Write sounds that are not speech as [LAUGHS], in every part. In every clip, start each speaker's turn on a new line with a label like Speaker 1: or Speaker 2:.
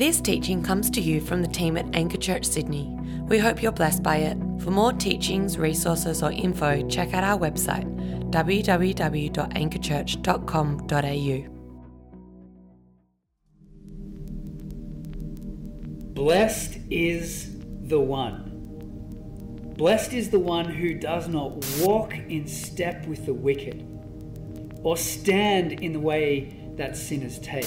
Speaker 1: This teaching comes to you from the team at Anchor Church Sydney. We hope you're blessed by it. For more teachings, resources, or info, check out our website www.anchorchurch.com.au.
Speaker 2: Blessed is the one. Blessed is the one who does not walk in step with the wicked, or stand in the way that sinners take,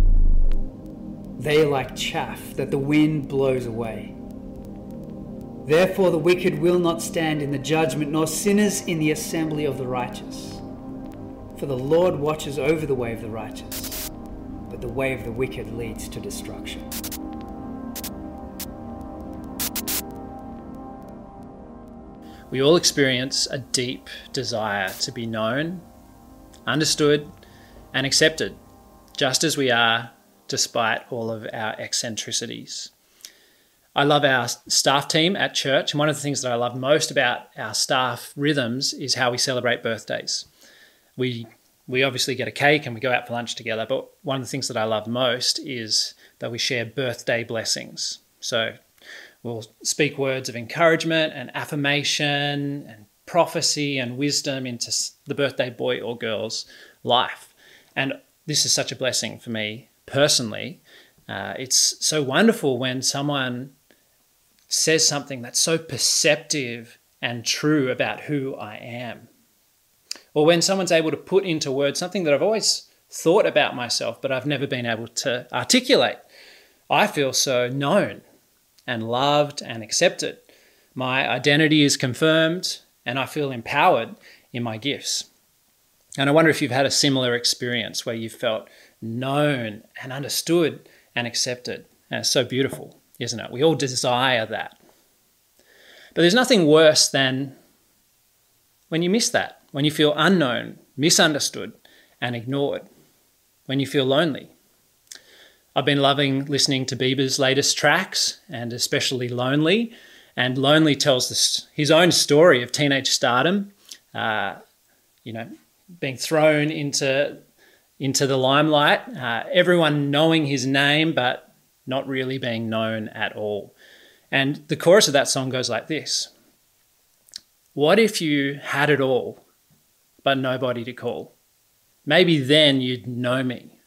Speaker 2: They are like chaff that the wind blows away. Therefore, the wicked will not stand in the judgment, nor sinners in the assembly of the righteous. For the Lord watches over the way of the righteous, but the way of the wicked leads to destruction.
Speaker 3: We all experience a deep desire to be known, understood, and accepted, just as we are, despite all of our eccentricities. I love our staff team at church, and one of the things that I love most about our staff rhythms is how we celebrate birthdays. We we obviously get a cake and we go out for lunch together, but one of the things that I love most is that we share birthday blessings. So We'll speak words of encouragement and affirmation and prophecy and wisdom into the birthday boy or girl's life. And this is such a blessing for me personally. Uh, it's so wonderful when someone says something that's so perceptive and true about who I am. Or when someone's able to put into words something that I've always thought about myself, but I've never been able to articulate. I feel so known and loved and accepted. My identity is confirmed and I feel empowered in my gifts. And I wonder if you've had a similar experience where you felt known and understood and accepted. And it's so beautiful, isn't it? We all desire that. But there's nothing worse than when you miss that, when you feel unknown, misunderstood, and ignored, when you feel lonely, I've been loving listening to Bieber's latest tracks, and especially Lonely. And Lonely tells this, his own story of teenage stardom, uh, you know, being thrown into, into the limelight, uh, everyone knowing his name, but not really being known at all. And the chorus of that song goes like this What if you had it all, but nobody to call? Maybe then you'd know me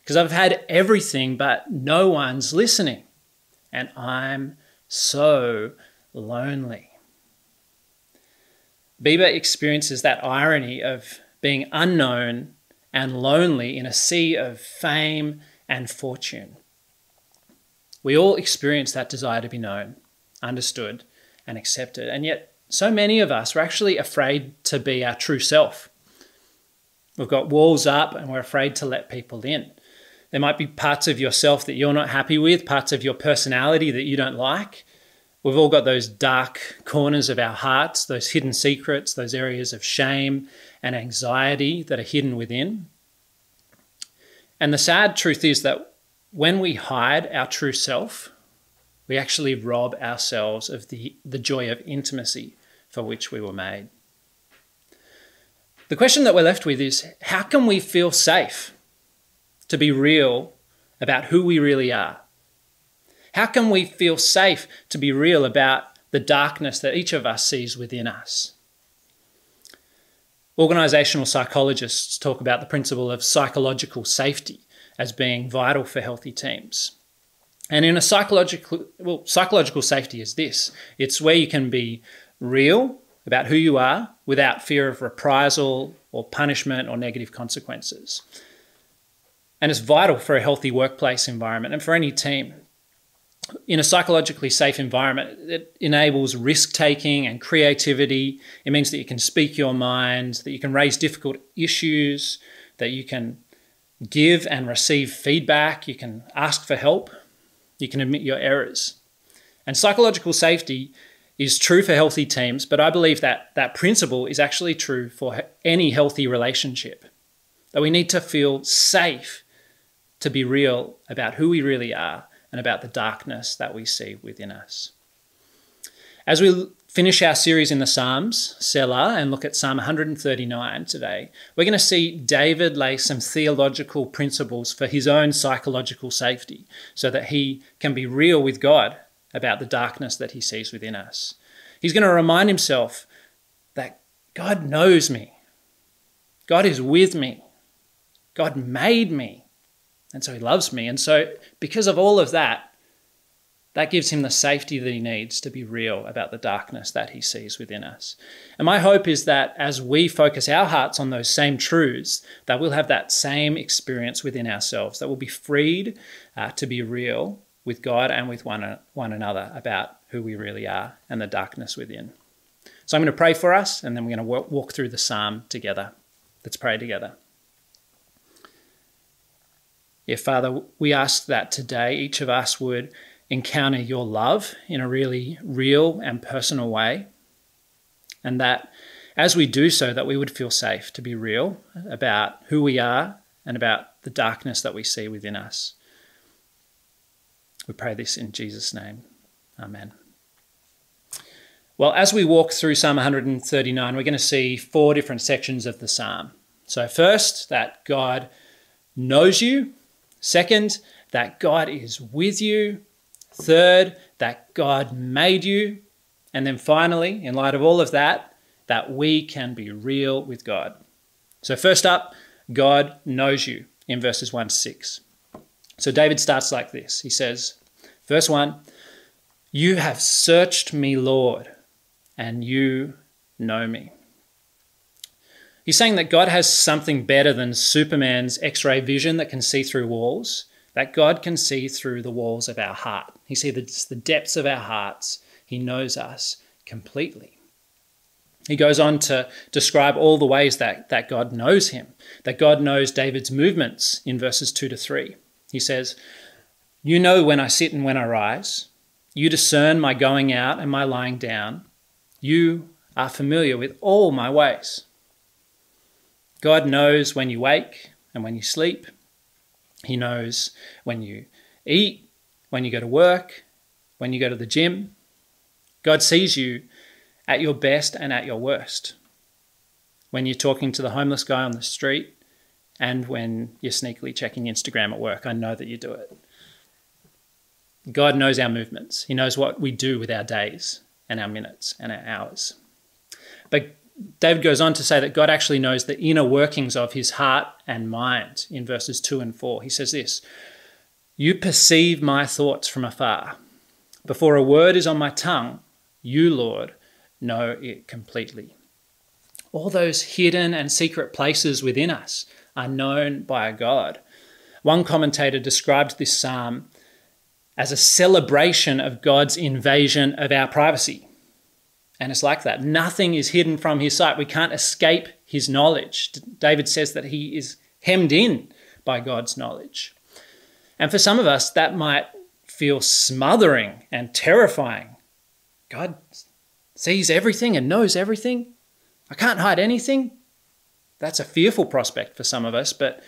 Speaker 3: because I've had everything, but no one's listening. And I'm so lonely. Bieber experiences that irony of being unknown and lonely in a sea of fame and fortune. We all experience that desire to be known, understood, and accepted. And yet, so many of us are actually afraid to be our true self. We've got walls up and we're afraid to let people in. There might be parts of yourself that you're not happy with, parts of your personality that you don't like. We've all got those dark corners of our hearts, those hidden secrets, those areas of shame and anxiety that are hidden within. And the sad truth is that when we hide our true self, we actually rob ourselves of the, the joy of intimacy for which we were made. The question that we're left with is how can we feel safe to be real about who we really are? How can we feel safe to be real about the darkness that each of us sees within us? Organizational psychologists talk about the principle of psychological safety as being vital for healthy teams. And in a psychological, well, psychological safety is this it's where you can be real about who you are without fear of reprisal or punishment or negative consequences. And it's vital for a healthy workplace environment and for any team. In a psychologically safe environment, it enables risk taking and creativity. It means that you can speak your mind, that you can raise difficult issues, that you can give and receive feedback, you can ask for help, you can admit your errors. And psychological safety is true for healthy teams, but I believe that that principle is actually true for any healthy relationship. That we need to feel safe to be real about who we really are and about the darkness that we see within us. As we finish our series in the Psalms, Selah, and look at Psalm 139 today, we're going to see David lay some theological principles for his own psychological safety so that he can be real with God about the darkness that he sees within us. He's going to remind himself that God knows me, God is with me, God made me, and so he loves me. And so, because of all of that, that gives him the safety that he needs to be real about the darkness that he sees within us. And my hope is that as we focus our hearts on those same truths, that we'll have that same experience within ourselves, that we'll be freed uh, to be real with God and with one, one another about who we really are and the darkness within. So I'm going to pray for us and then we're going to walk through the psalm together. Let's pray together. Yeah, Father, we ask that today each of us would encounter your love in a really real and personal way. And that as we do so, that we would feel safe to be real about who we are and about the darkness that we see within us. We pray this in Jesus' name. Amen. Well, as we walk through Psalm 139, we're going to see four different sections of the psalm. So, first, that God knows you. Second, that God is with you. Third, that God made you. And then finally, in light of all of that, that we can be real with God. So, first up, God knows you in verses 1 to 6. So, David starts like this He says, Verse 1 You have searched me, Lord, and you know me. He's saying that God has something better than Superman's X ray vision that can see through walls that God can see through the walls of our heart. He sees the depths of our hearts. He knows us completely. He goes on to describe all the ways that, that God knows him, that God knows David's movements in verses 2 to 3. He says, You know when I sit and when I rise. You discern my going out and my lying down. You are familiar with all my ways. God knows when you wake and when you sleep. He knows when you eat, when you go to work, when you go to the gym. God sees you at your best and at your worst. When you're talking to the homeless guy on the street and when you're sneakily checking Instagram at work. I know that you do it. God knows our movements. He knows what we do with our days and our minutes and our hours. But David goes on to say that God actually knows the inner workings of his heart and mind in verses 2 and 4. He says this You perceive my thoughts from afar. Before a word is on my tongue, you, Lord, know it completely. All those hidden and secret places within us are known by a God. One commentator described this psalm as a celebration of God's invasion of our privacy. And it's like that. Nothing is hidden from his sight. We can't escape his knowledge. David says that he is hemmed in by God's knowledge. And for some of us, that might feel smothering and terrifying. God sees everything and knows everything. I can't hide anything. That's a fearful prospect for some of us, but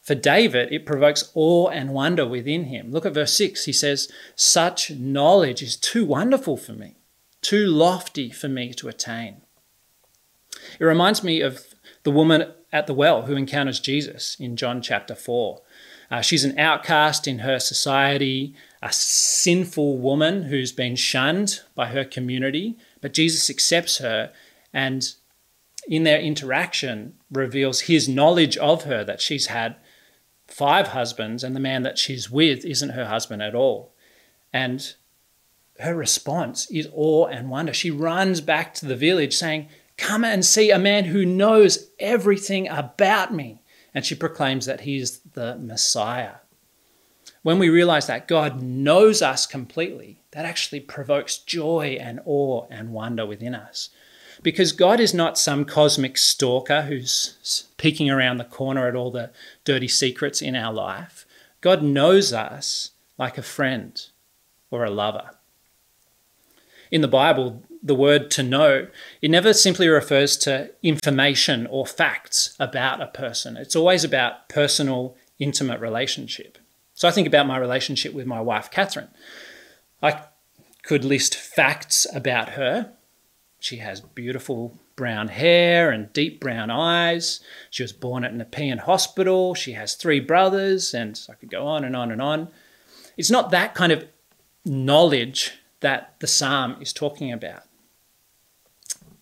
Speaker 3: for David, it provokes awe and wonder within him. Look at verse 6. He says, Such knowledge is too wonderful for me too lofty for me to attain. It reminds me of the woman at the well who encounters Jesus in John chapter 4. Uh, she's an outcast in her society, a sinful woman who's been shunned by her community, but Jesus accepts her and in their interaction reveals his knowledge of her that she's had five husbands and the man that she's with isn't her husband at all. And her response is awe and wonder. She runs back to the village saying, Come and see a man who knows everything about me. And she proclaims that he is the Messiah. When we realize that God knows us completely, that actually provokes joy and awe and wonder within us. Because God is not some cosmic stalker who's peeking around the corner at all the dirty secrets in our life. God knows us like a friend or a lover. In the Bible, the word to know, it never simply refers to information or facts about a person. It's always about personal, intimate relationship. So I think about my relationship with my wife, Catherine. I could list facts about her. She has beautiful brown hair and deep brown eyes. She was born at Nepean Hospital. She has three brothers, and I could go on and on and on. It's not that kind of knowledge that the psalm is talking about.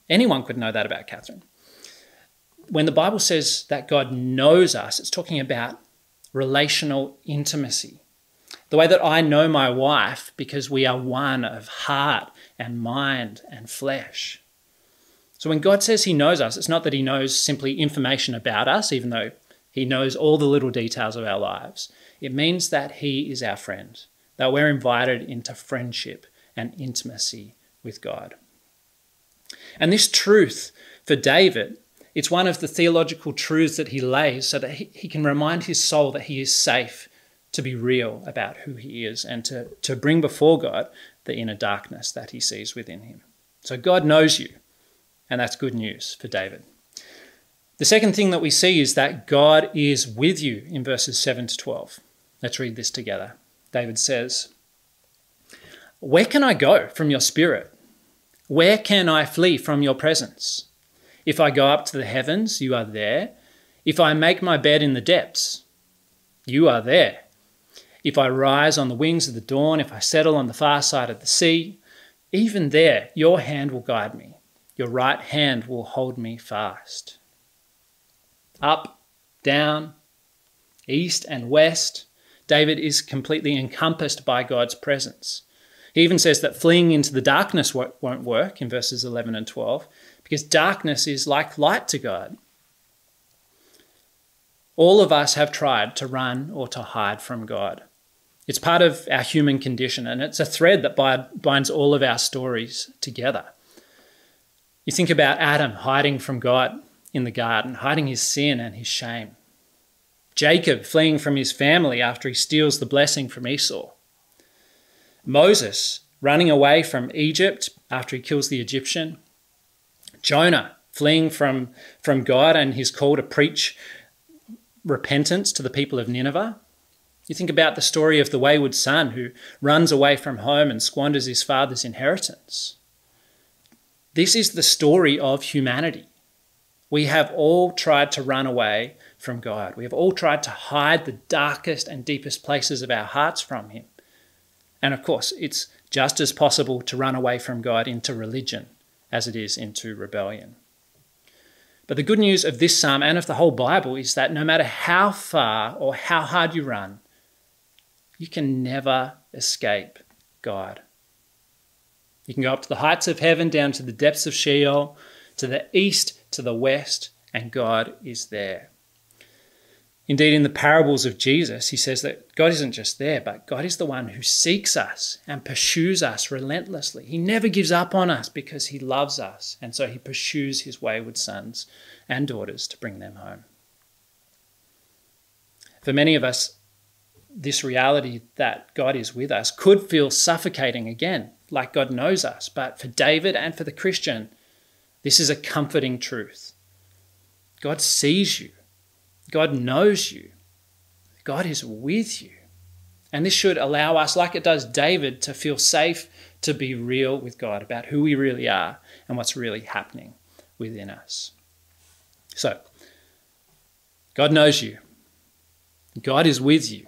Speaker 3: Anyone could know that about Catherine. When the Bible says that God knows us, it's talking about relational intimacy. The way that I know my wife because we are one of heart and mind and flesh. So when God says He knows us, it's not that He knows simply information about us, even though He knows all the little details of our lives. It means that He is our friend, that we're invited into friendship and intimacy with God. And this truth for David, it's one of the theological truths that he lays so that he, can remind his soul that he is safe to be real about who he is and to, to bring before God the inner darkness that he sees within him. So God knows you, and that's good news for David. The second thing that we see is that God is with you in verses 7 to 12. Let's read this together. David says, Where can I go from your spirit? Where can I flee from your presence? If I go up to the heavens, you are there. If I make my bed in the depths, you are there. If I rise on the wings of the dawn, if I settle on the far side of the sea, even there your hand will guide me, your right hand will hold me fast. Up, down, east, and west, David is completely encompassed by God's presence. He even says that fleeing into the darkness won't work in verses 11 and 12 because darkness is like light to God. All of us have tried to run or to hide from God. It's part of our human condition, and it's a thread that binds all of our stories together. You think about Adam hiding from God in the garden, hiding his sin and his shame. Jacob fleeing from his family after he steals the blessing from Esau. Moses running away from Egypt after he kills the Egyptian. Jonah fleeing from, from God and his call to preach repentance to the people of Nineveh. You think about the story of the wayward son who runs away from home and squanders his father's inheritance. This is the story of humanity. We have all tried to run away from God. We have all tried to hide the darkest and deepest places of our hearts from Him. And of course, it's just as possible to run away from God into religion as it is into rebellion. But the good news of this psalm and of the whole Bible is that no matter how far or how hard you run, you can never escape God. You can go up to the heights of heaven, down to the depths of Sheol, to the east, to the west, and God is there. Indeed, in the parables of Jesus, he says that God isn't just there, but God is the one who seeks us and pursues us relentlessly. He never gives up on us because he loves us, and so he pursues his wayward sons and daughters to bring them home. For many of us, this reality that God is with us could feel suffocating again, like God knows us. But for David and for the Christian, this is a comforting truth. God sees you, God knows you, God is with you. And this should allow us, like it does David, to feel safe to be real with God about who we really are and what's really happening within us. So, God knows you, God is with you.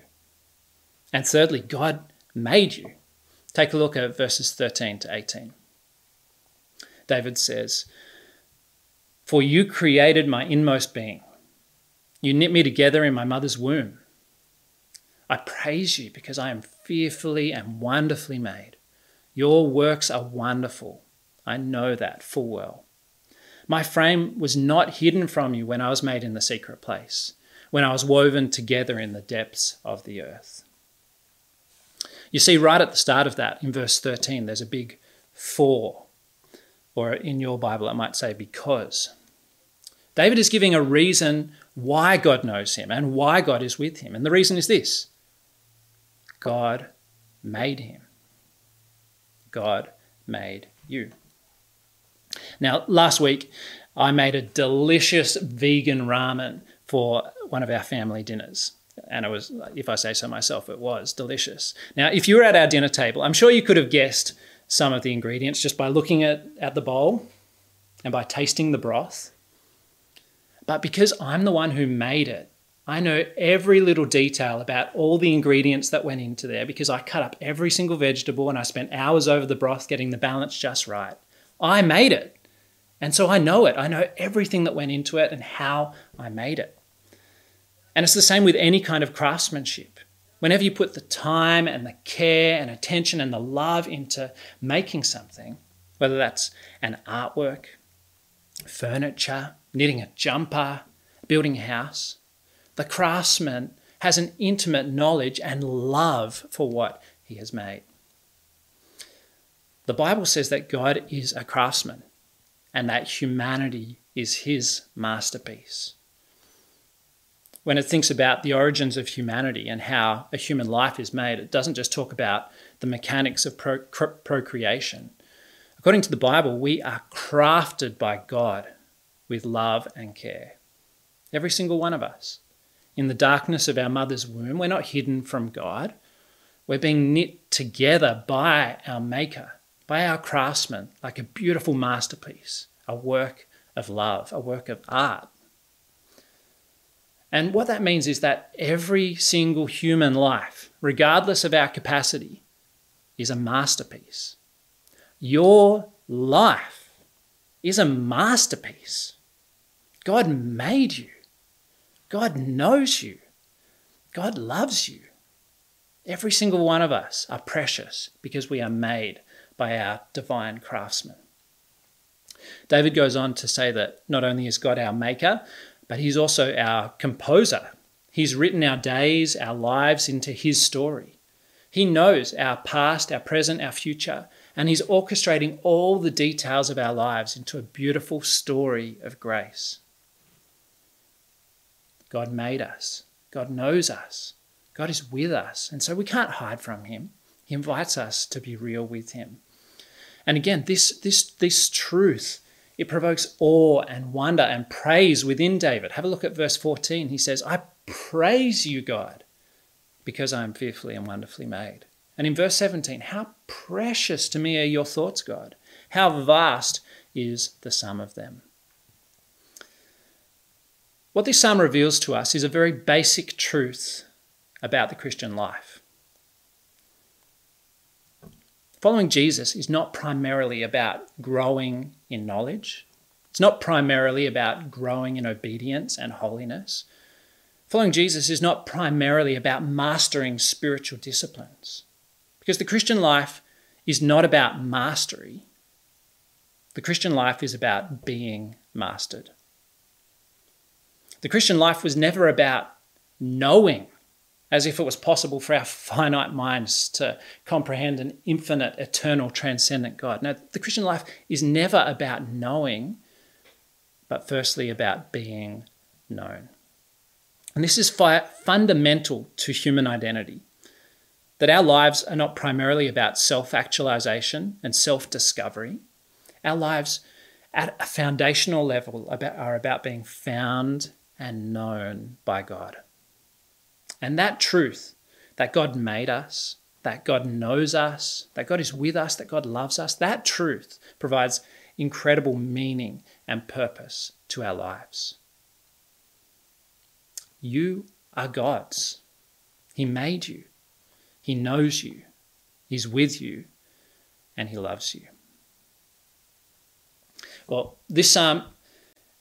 Speaker 3: And thirdly, God made you. Take a look at verses 13 to 18. David says, For you created my inmost being. You knit me together in my mother's womb. I praise you because I am fearfully and wonderfully made. Your works are wonderful. I know that full well. My frame was not hidden from you when I was made in the secret place, when I was woven together in the depths of the earth. You see, right at the start of that, in verse 13, there's a big for, or in your Bible, it might say because. David is giving a reason why God knows him and why God is with him. And the reason is this God made him. God made you. Now, last week, I made a delicious vegan ramen for one of our family dinners. And it was, if I say so myself, it was delicious. Now, if you were at our dinner table, I'm sure you could have guessed some of the ingredients just by looking at, at the bowl and by tasting the broth. But because I'm the one who made it, I know every little detail about all the ingredients that went into there because I cut up every single vegetable and I spent hours over the broth getting the balance just right. I made it. And so I know it. I know everything that went into it and how I made it. And it's the same with any kind of craftsmanship. Whenever you put the time and the care and attention and the love into making something, whether that's an artwork, furniture, knitting a jumper, building a house, the craftsman has an intimate knowledge and love for what he has made. The Bible says that God is a craftsman and that humanity is his masterpiece. When it thinks about the origins of humanity and how a human life is made, it doesn't just talk about the mechanics of pro- procreation. According to the Bible, we are crafted by God with love and care. Every single one of us. In the darkness of our mother's womb, we're not hidden from God. We're being knit together by our Maker by our craftsman, like a beautiful masterpiece, a work of love, a work of art. And what that means is that every single human life, regardless of our capacity, is a masterpiece. Your life is a masterpiece. God made you. God knows you. God loves you. Every single one of us are precious because we are made by our divine craftsman. David goes on to say that not only is God our maker, but he's also our composer. He's written our days, our lives into his story. He knows our past, our present, our future, and he's orchestrating all the details of our lives into a beautiful story of grace. God made us. God knows us. God is with us. And so we can't hide from him. He invites us to be real with him. And again, this, this, this truth, it provokes awe and wonder and praise within David. Have a look at verse 14. He says, I praise you, God, because I am fearfully and wonderfully made. And in verse 17, how precious to me are your thoughts, God. How vast is the sum of them. What this psalm reveals to us is a very basic truth about the Christian life. Following Jesus is not primarily about growing in knowledge. It's not primarily about growing in obedience and holiness. Following Jesus is not primarily about mastering spiritual disciplines. Because the Christian life is not about mastery. The Christian life is about being mastered. The Christian life was never about knowing as if it was possible for our finite minds to comprehend an infinite, eternal, transcendent God. Now, the Christian life is never about knowing, but firstly about being known. And this is fundamental to human identity that our lives are not primarily about self actualization and self discovery. Our lives at a foundational level are about being found and known by God. And that truth that God made us, that God knows us, that God is with us, that God loves us, that truth provides incredible meaning and purpose to our lives. You are God's. He made you, He knows you, He's with you, and He loves you. Well, this psalm, um,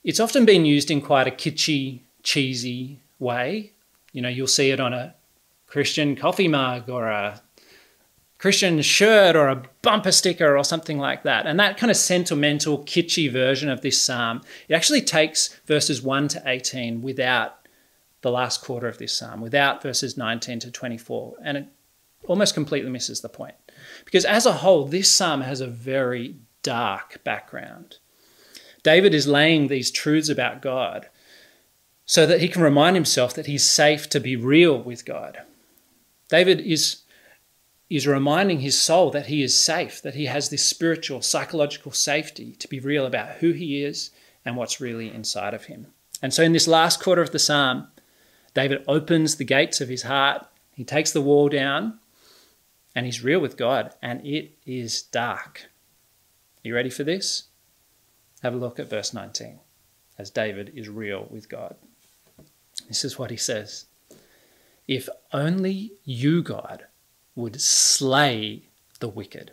Speaker 3: it's often been used in quite a kitschy, cheesy way you know, you'll see it on a Christian coffee mug or a Christian shirt or a bumper sticker or something like that. And that kind of sentimental, kitschy version of this psalm, it actually takes verses 1 to 18 without the last quarter of this psalm, without verses 19 to 24. And it almost completely misses the point. Because as a whole, this psalm has a very dark background. David is laying these truths about God so that he can remind himself that he's safe to be real with God. David is is reminding his soul that he is safe, that he has this spiritual, psychological safety to be real about who he is and what's really inside of him. And so, in this last quarter of the psalm, David opens the gates of his heart, he takes the wall down, and he's real with God, and it is dark. You ready for this? Have a look at verse 19 as David is real with God. This is what he says If only you, God, would slay the wicked.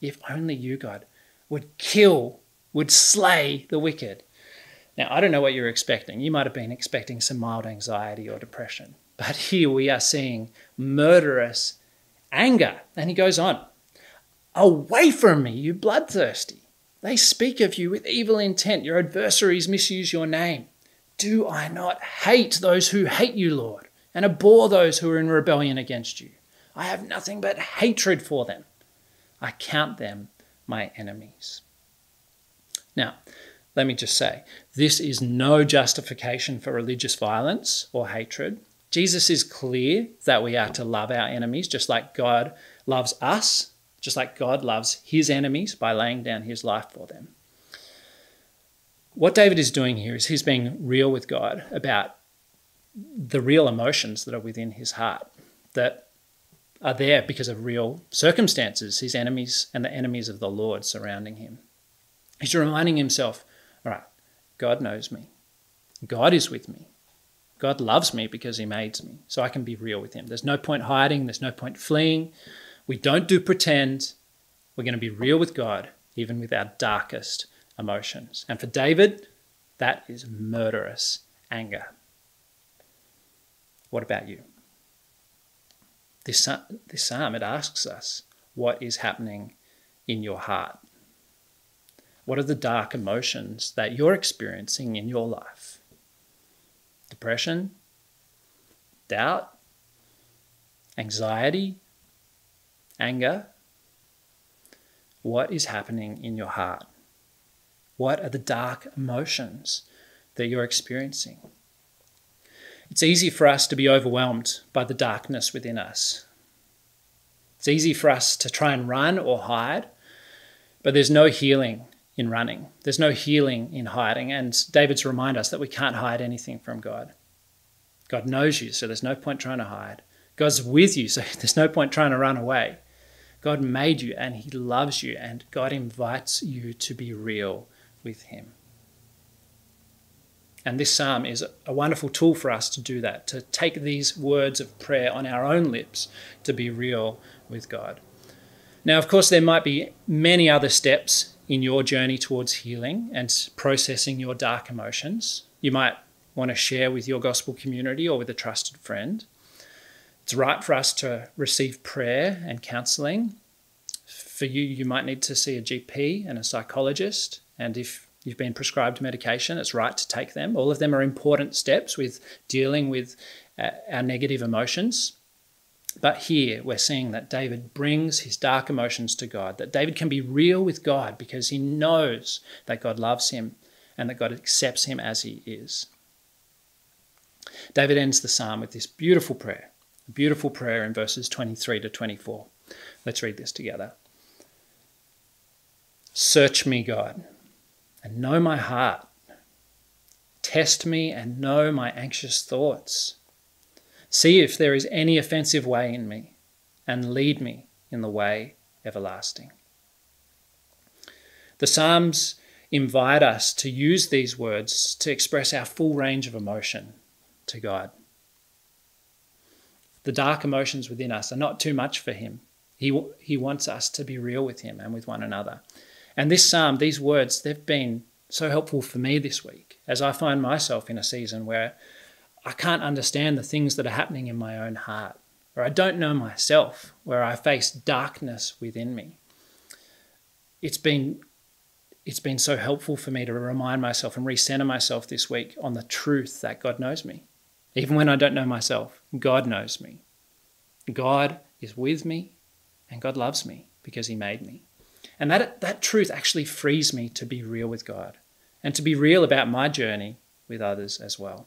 Speaker 3: If only you, God, would kill, would slay the wicked. Now, I don't know what you're expecting. You might have been expecting some mild anxiety or depression. But [LAUGHS] here we are seeing murderous anger. And he goes on Away from me, you bloodthirsty. They speak of you with evil intent. Your adversaries misuse your name. Do I not hate those who hate you, Lord, and abhor those who are in rebellion against you? I have nothing but hatred for them. I count them my enemies. Now, let me just say, this is no justification for religious violence or hatred. Jesus is clear that we are to love our enemies just like God loves us, just like God loves his enemies by laying down his life for them. What David is doing here is he's being real with God about the real emotions that are within his heart, that are there because of real circumstances, his enemies and the enemies of the Lord surrounding him. He's reminding himself, all right, God knows me. God is with me. God loves me because he made me, so I can be real with him. There's no point hiding, there's no point fleeing. We don't do pretend. We're going to be real with God, even with our darkest emotions. And for David, that is murderous anger. What about you? This, this psalm, it asks us, what is happening in your heart? What are the dark emotions that you're experiencing in your life? Depression, doubt, anxiety, anger. What is happening in your heart? What are the dark emotions that you're experiencing? It's easy for us to be overwhelmed by the darkness within us. It's easy for us to try and run or hide, but there's no healing in running. There's no healing in hiding. And David's remind us that we can't hide anything from God. God knows you, so there's no point trying to hide. God's with you, so [LAUGHS] there's no point trying to run away. God made you and He loves you, and God invites you to be real with Him. And this psalm is a wonderful tool for us to do that, to take these words of prayer on our own lips to be real with God. Now, of course, there might be many other steps in your journey towards healing and processing your dark emotions. You might want to share with your gospel community or with a trusted friend. It's right for us to receive prayer and counseling. For you, you might need to see a GP and a psychologist. And if you've been prescribed medication, it's right to take them. All of them are important steps with dealing with uh, our negative emotions. But here we're seeing that David brings his dark emotions to God, that David can be real with God because he knows that God loves him and that God accepts him as he is. David ends the psalm with this beautiful prayer, a beautiful prayer in verses 23 to 24. Let's read this together. Search me, God, and know my heart. Test me and know my anxious thoughts. See if there is any offensive way in me, and lead me in the way everlasting. The Psalms invite us to use these words to express our full range of emotion to God. The dark emotions within us are not too much for Him. He, he wants us to be real with Him and with one another. And this psalm, these words, they've been so helpful for me this week as I find myself in a season where I can't understand the things that are happening in my own heart, or I don't know myself, where I face darkness within me. It's been it's been so helpful for me to remind myself and recenter myself this week on the truth that God knows me. Even when I don't know myself, God knows me. God is with me and God loves me because he made me. And that, that truth actually frees me to be real with God and to be real about my journey with others as well.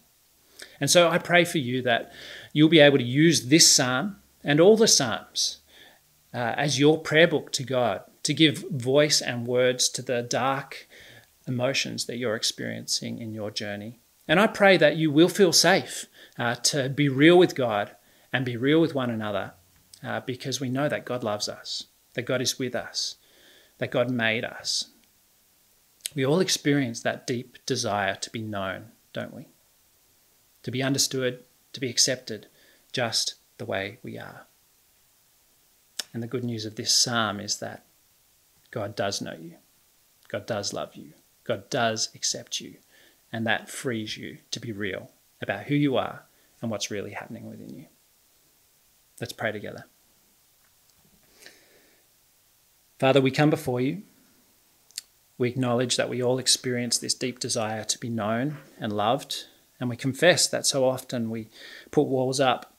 Speaker 3: And so I pray for you that you'll be able to use this psalm and all the Psalms uh, as your prayer book to God, to give voice and words to the dark emotions that you're experiencing in your journey. And I pray that you will feel safe uh, to be real with God and be real with one another uh, because we know that God loves us, that God is with us, that God made us. We all experience that deep desire to be known, don't we? To be understood, to be accepted just the way we are. And the good news of this psalm is that God does know you, God does love you, God does accept you, and that frees you to be real about who you are and what's really happening within you. Let's pray together. Father, we come before you. We acknowledge that we all experience this deep desire to be known and loved, and we confess that so often we put walls up,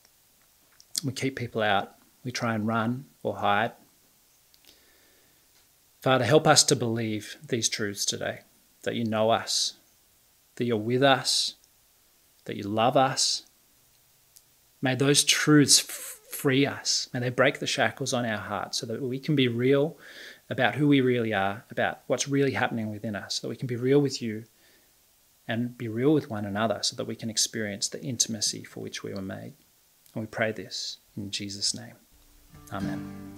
Speaker 3: we keep people out, we try and run or hide. Father, help us to believe these truths today that you know us, that you're with us, that you love us. May those truths free us. May they break the shackles on our hearts so that we can be real about who we really are, about what's really happening within us, so that we can be real with you and be real with one another so that we can experience the intimacy for which we were made. And we pray this in Jesus' name. Amen.